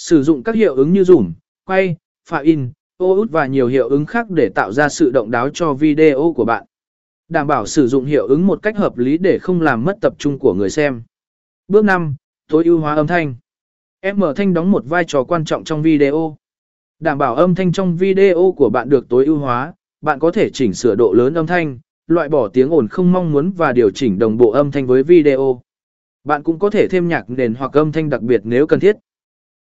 Sử dụng các hiệu ứng như zoom, quay, pha in, ô út và nhiều hiệu ứng khác để tạo ra sự động đáo cho video của bạn. Đảm bảo sử dụng hiệu ứng một cách hợp lý để không làm mất tập trung của người xem. Bước 5. Tối ưu hóa âm thanh. M thanh đóng một vai trò quan trọng trong video. Đảm bảo âm thanh trong video của bạn được tối ưu hóa, bạn có thể chỉnh sửa độ lớn âm thanh, loại bỏ tiếng ồn không mong muốn và điều chỉnh đồng bộ âm thanh với video. Bạn cũng có thể thêm nhạc nền hoặc âm thanh đặc biệt nếu cần thiết.